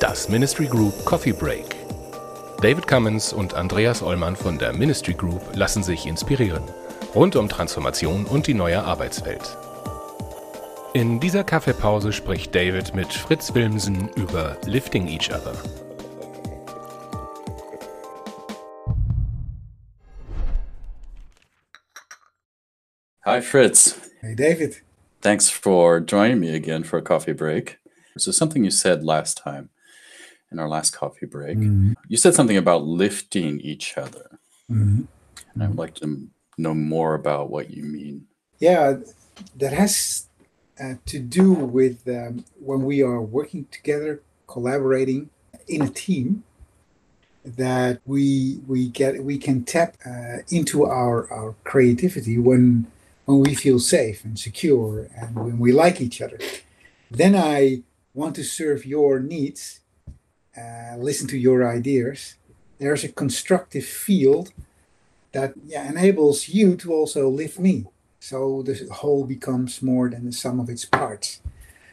Das Ministry Group Coffee Break. David Cummins und Andreas Ollmann von der Ministry Group lassen sich inspirieren. Rund um Transformation und die neue Arbeitswelt. In dieser Kaffeepause spricht David mit Fritz Wilmsen über Lifting Each Other. Hi, Fritz. Hey, David. Thanks for joining me again for a coffee break. So, something you said last time in our last coffee break, Mhm. you said something about lifting each other. Mhm. And I would like to know more about what you mean. Yeah, that has uh, to do with um, when we are working together, collaborating in a team. That we we get we can tap uh, into our our creativity when when we feel safe and secure and when we like each other. Then I want to serve your needs, uh, listen to your ideas. There's a constructive field that yeah, enables you to also lift me. So the whole becomes more than the sum of its parts.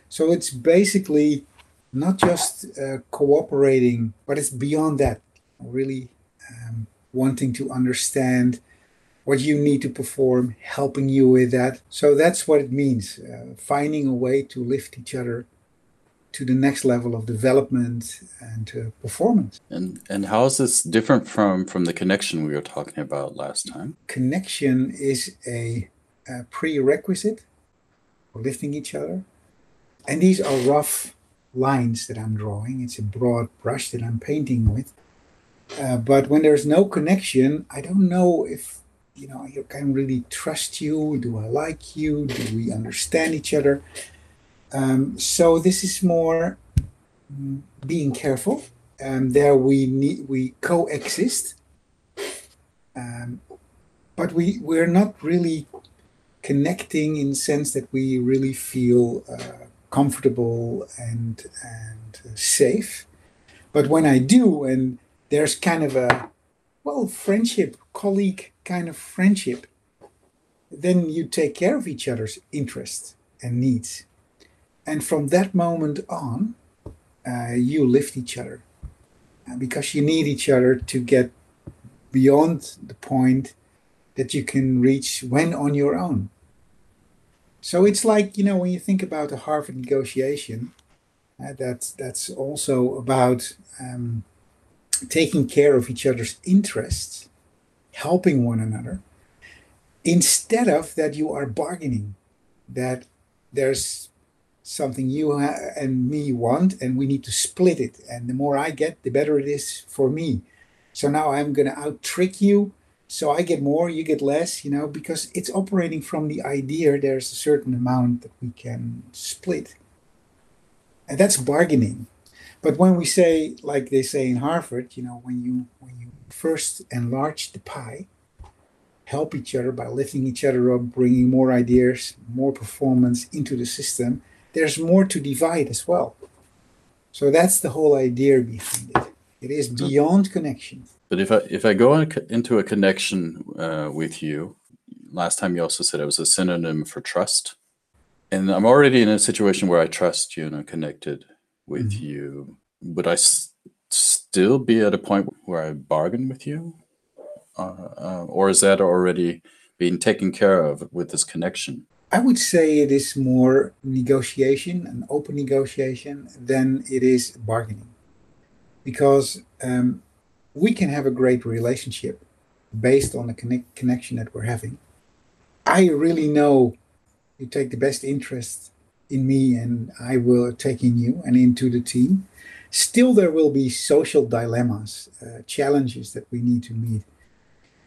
So it's basically not just uh, cooperating, but it's beyond that. Really um, wanting to understand what you need to perform, helping you with that. So that's what it means uh, finding a way to lift each other to the next level of development and uh, performance. And and how is this different from from the connection we were talking about last time? connection is a, a prerequisite for lifting each other. And these are rough lines that I'm drawing. It's a broad brush that I'm painting with. Uh, but when there's no connection, I don't know if you know you can really trust you. Do I like you? Do we understand each other? Um, so this is more mm, being careful. Um, there we need we coexist. Um, but we we're not really connecting in the sense that we really feel uh, comfortable and and uh, safe but when i do and there's kind of a well friendship colleague kind of friendship then you take care of each other's interests and needs and from that moment on uh, you lift each other uh, because you need each other to get beyond the point that you can reach when on your own. So it's like you know when you think about a Harvard negotiation, uh, that's that's also about um, taking care of each other's interests, helping one another, instead of that you are bargaining, that there's something you and me want and we need to split it, and the more I get, the better it is for me. So now I'm going to out trick you so I get more, you get less, you know, because it's operating from the idea there's a certain amount that we can split. And that's bargaining. But when we say, like they say in Harvard, you know, when you when you first enlarge the pie, help each other by lifting each other up, bringing more ideas, more performance into the system, there's more to divide as well. So that's the whole idea behind it. It is beyond connection. But if I if I go in- into a connection uh, with you, last time you also said it was a synonym for trust, and I'm already in a situation where I trust you and I'm connected with Mhm. you. Would I s- still be at a point where I bargain with you, uh, uh, or is that already being taken care of with this connection? I would say it is more negotiation, an open negotiation, than it is bargaining. Because um, we can have a great relationship based on the connect- connection that we're having. I really know you take the best interest in me, and I will take in you and into the team. Still, there will be social dilemmas, uh, challenges that we need to meet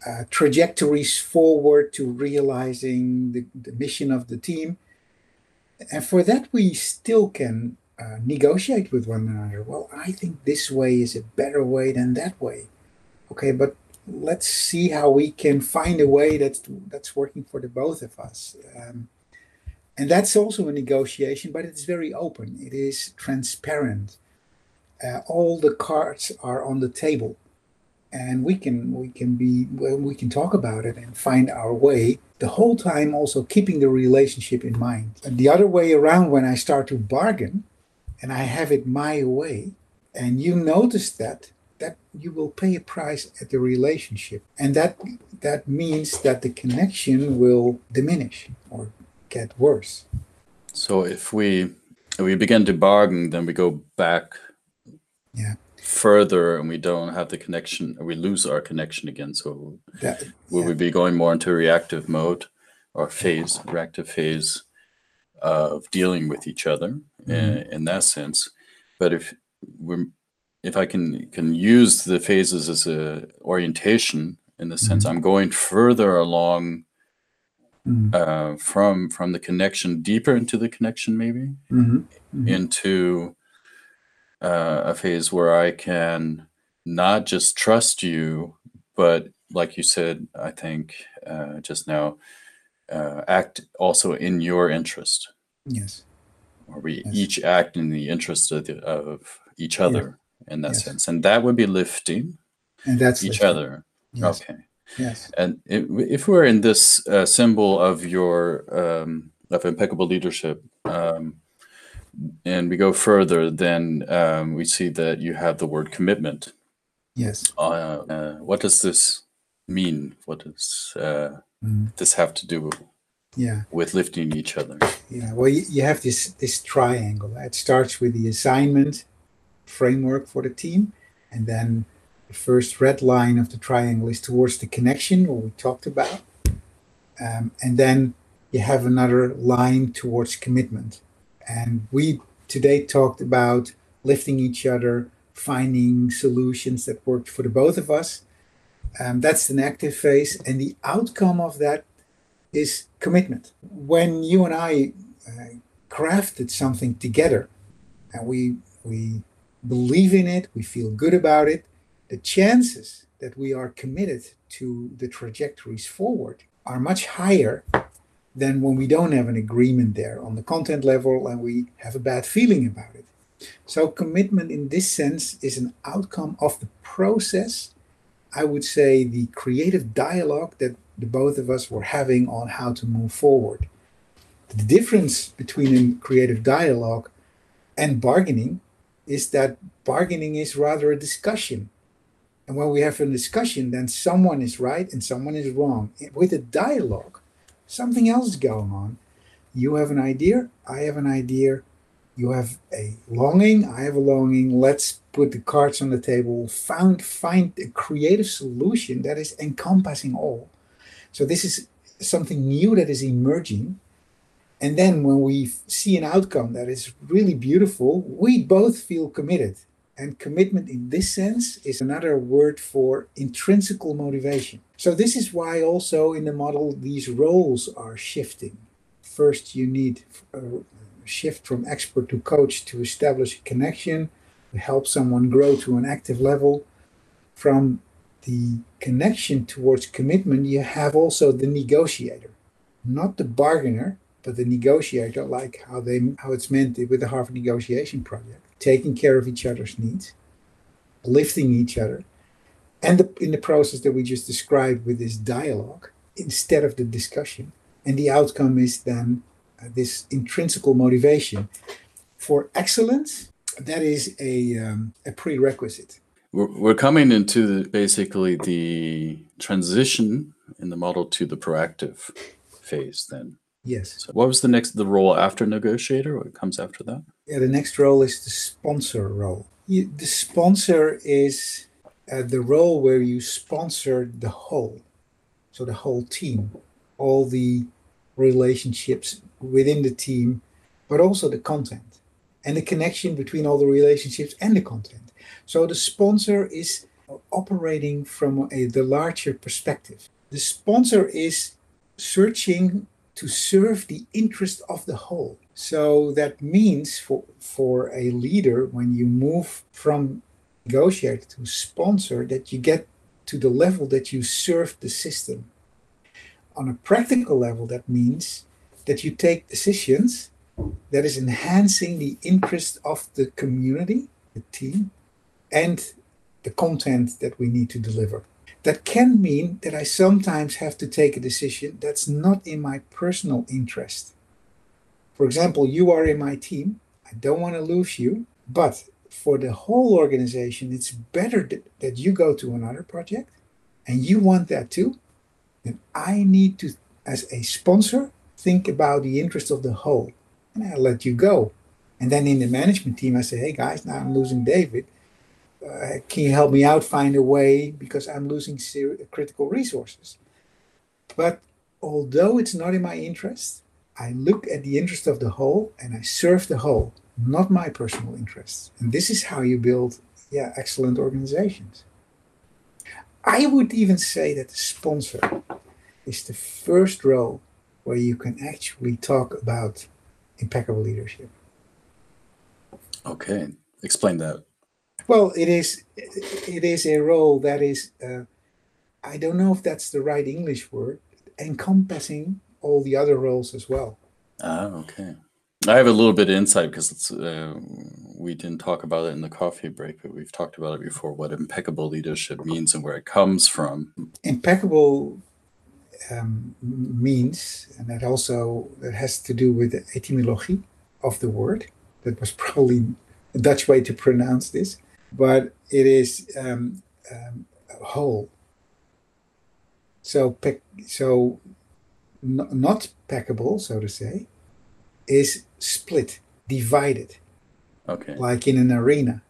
uh, trajectories forward to realizing the, the mission of the team. And for that, we still can uh, negotiate with one another. Well, I think this way is a better way than that way. Okay, but let's see how we can find a way that's that's working for the both of us. Um, and that's also a negotiation, but it's very open. It is transparent. Uh, all the cards are on the table and we can we can be we can talk about it and find our way the whole time also keeping the relationship in mind. And the other way around when i start to bargain and i have it my way and you notice that that you will pay a price at the relationship. And that that means that the connection will diminish or get worse. So if we if we begin to bargain, then we go back yeah further and we don't have the connection, we lose our connection again. So that will yeah, we be going more into reactive mode or phase, reactive phase of dealing with each other in, in that sense? But if we're if I can can use the phases as a orientation in the sense I'm going further along mhm, uh, from from the connection deeper into the connection maybe mhm, mhm. into uh, a phase where I can not just trust you, but like you said, I think uh, just now, uh, act also in your interest, yes or we Yes. each act in the interest of, the, of each other in that Yes. sense, and that would be lifting and that's each lifting. other. yes Okay. yes And if, if we're in this uh, symbol of your um, of impeccable leadership, um, and we go further, then um, we see that you have the word commitment. yes Uh, uh, what does this mean? What does uh, Mhm. this have to do with? yeah with lifting each other? Yeah, well, you, you have this this triangle. It starts with the assignment framework for the team, and then the first red line of the triangle is towards the connection, what we talked about, um, and then you have another line towards commitment. And we today talked about lifting each other, finding solutions that worked for the both of us. Um, that's an active phase, and the outcome of that is commitment. When you and I uh, crafted something together, and we we believe in it, we feel good about it, the chances that we are committed to the trajectories forward are much higher than when we don't have an agreement there on the content level and we have a bad feeling about it. So commitment in this sense is an outcome of the process. I would say the creative dialogue that the both of us were having on how to move forward. The difference between a creative dialogue and bargaining is that bargaining is rather a discussion. And when we have a discussion, then someone is right and someone is wrong. With a dialogue, something else is going on. You have an idea, I have an idea, you have a longing, I have a longing. Let's put the cards on the table, found, find a creative solution that is encompassing all. So this is something new that is emerging. And then when we see an outcome that is really beautiful, we both feel committed. And commitment in this sense is another word for intrinsical motivation. So this is why also in the model these roles are shifting. First, you need a shift from expert to coach to establish a connection, to help someone grow to an active level. From the connection towards commitment, you have also the negotiator, not the bargainer, but the negotiator, like how they how it's meant with the Harvard Negotiation Project, taking care of each other's needs, lifting each other, and the, in the process that we just described with this dialogue instead of the discussion, and the outcome is then uh, this intrinsical motivation for excellence. That is a um, a prerequisite. We're, we're coming into the, basically the transition in the model to the proactive phase. Then, Yes. so what was the next the role after negotiator? What comes after that? Yeah, the next role is the sponsor role. You, the sponsor is uh, the role where you sponsor the whole, so the whole team, all the relationships within the team, but also the content and the connection between all the relationships and the content. So the sponsor is operating from a, the larger perspective. The sponsor is searching to serve the interest of the whole. So that means for, for a leader, when you move from negotiator to sponsor, that you get to the level that you serve the system. On a practical level, that means that you take decisions that is enhancing the interest of the community, the team, and the content that we need to deliver. That can mean that I sometimes have to take a decision that's not in my personal interest. For example, you are in my team. I don't want to lose you, but for the whole organization, it's better that, that you go to another project and you want that too. Then I need to, as a sponsor, think about the interest of the whole. And I let you go. And then in the management team, I say, hey guys, now I'm losing David. Uh, can you help me out find a way because I'm losing ser- critical resources? But although it's not in my interest, I look at the interest of the whole and I serve the whole, not my personal interests. And this is how you build yeah, excellent organizations. I would even say that the sponsor is the first role where you can actually talk about impeccable leadership. Okay, explain that. Well, it is it is a role that is uh, I don't know if that's the right English word, encompassing all the other roles as well. Ah, okay. I have a little bit of insight because it's, uh, we didn't talk about it in the coffee break, but we've talked about it before. What impeccable leadership means and where it comes from. Impeccable um, means, and that also that has to do with the etymology of the word. That was probably a Dutch way to pronounce this, but it is um, um, whole. So, pe- so n- not peccable, so to say, is split, divided, Okay. like in an arena.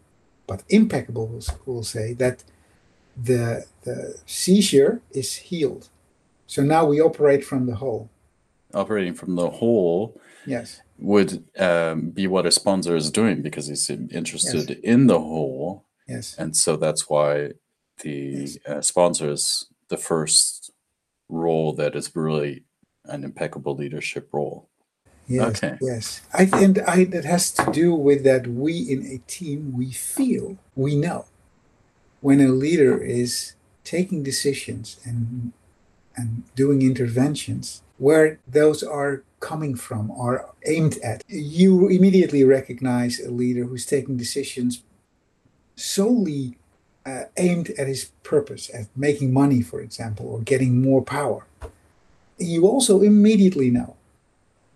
But impeccable will, will say that the the seizure is healed. So now we operate from the whole. Operating from the whole Yes. Would um, be what a sponsor is doing because he's interested in the whole. Yes. And so that's why the Yes. uh, sponsor is the first role that is really an impeccable leadership role. Yes. Okay. Yes. I and I that has to do with that we in a team we feel we know when a leader is taking decisions and and doing interventions where those are coming from are aimed at. You immediately recognize a leader who's taking decisions solely uh, aimed at his purpose at making money for example or getting more power. You also immediately know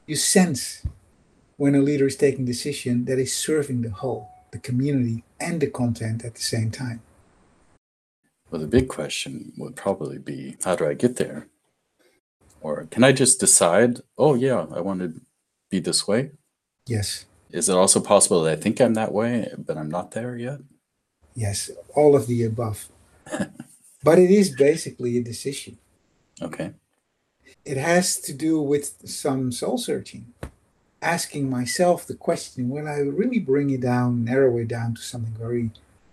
you sense when a leader is taking decision that is serving the whole the community and the content at the same time. Well, the big question would probably be how do I get there? Or can I just decide, oh, yeah, I want to be this way? yes Is it also possible that I think I'm that way, but I'm not there yet? yes all of the above but it is basically a decision Okay. it has to do with some soul searching asking myself the question when i really bring it down narrow it down to something very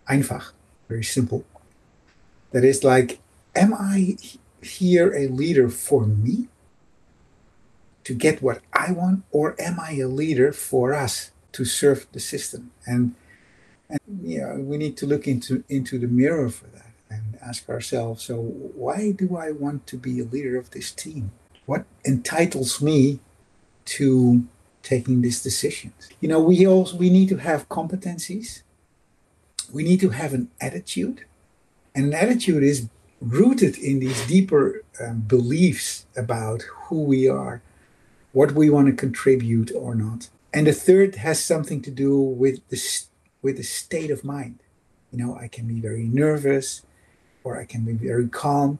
einfach very simple that is like am i here a leader for me to get what i want or am i a leader for us to serve the system? And and yeah we need to look into into the mirror for that and ask ourselves so why do i want to be a leader of this team? What entitles me to taking these decisions? You know we also we need to have competencies. We need to have an attitude. And an attitude is rooted in these deeper um, beliefs about who we are what we want to contribute or not. And the third has something to do with the with the state of mind. You know i can be very nervous or i can be very calm.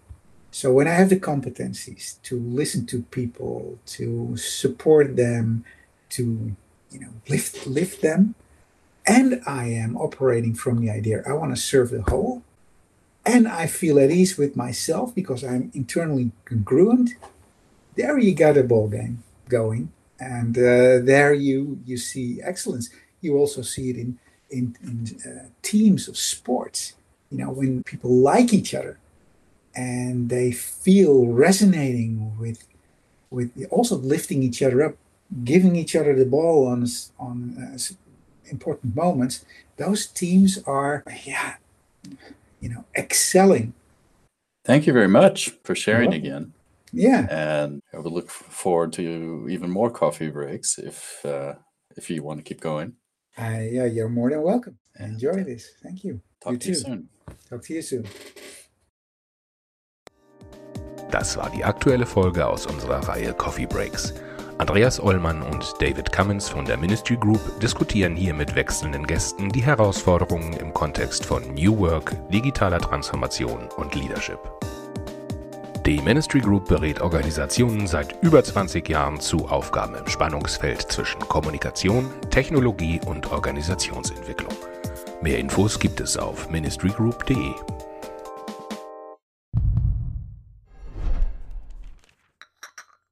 So when I have the competencies to listen to people, to support them, to you know lift lift them, and I am operating from the idea I want to serve the whole, and I feel at ease with myself because I'm internally congruent, there you got a ball game going, and uh, there you you see excellence. You also see it in in, in uh, teams of sports. You know when people like each other and they feel resonating with with also lifting each other up giving each other the ball on on uh, important moments those teams are yeah you know excelling Thank you very much for sharing welcome. again. yeah And I would look forward to even more coffee breaks if uh, if you want to keep going. Uh, yeah, you're more than welcome. Enjoy this. Thank you. Talk You to you soon. Talk to you soon. Das war die aktuelle Folge aus unserer Reihe Coffee Breaks. Andreas Ollmann und David Cummins von der Ministry Group diskutieren hier mit wechselnden Gästen die Herausforderungen im Kontext von New Work, digitaler Transformation und Leadership. Die Ministry Group berät Organisationen seit über 20 Jahren zu Aufgaben im Spannungsfeld zwischen Kommunikation, Technologie und Organisationsentwicklung. Mehr Infos gibt es auf ministrygroup.de.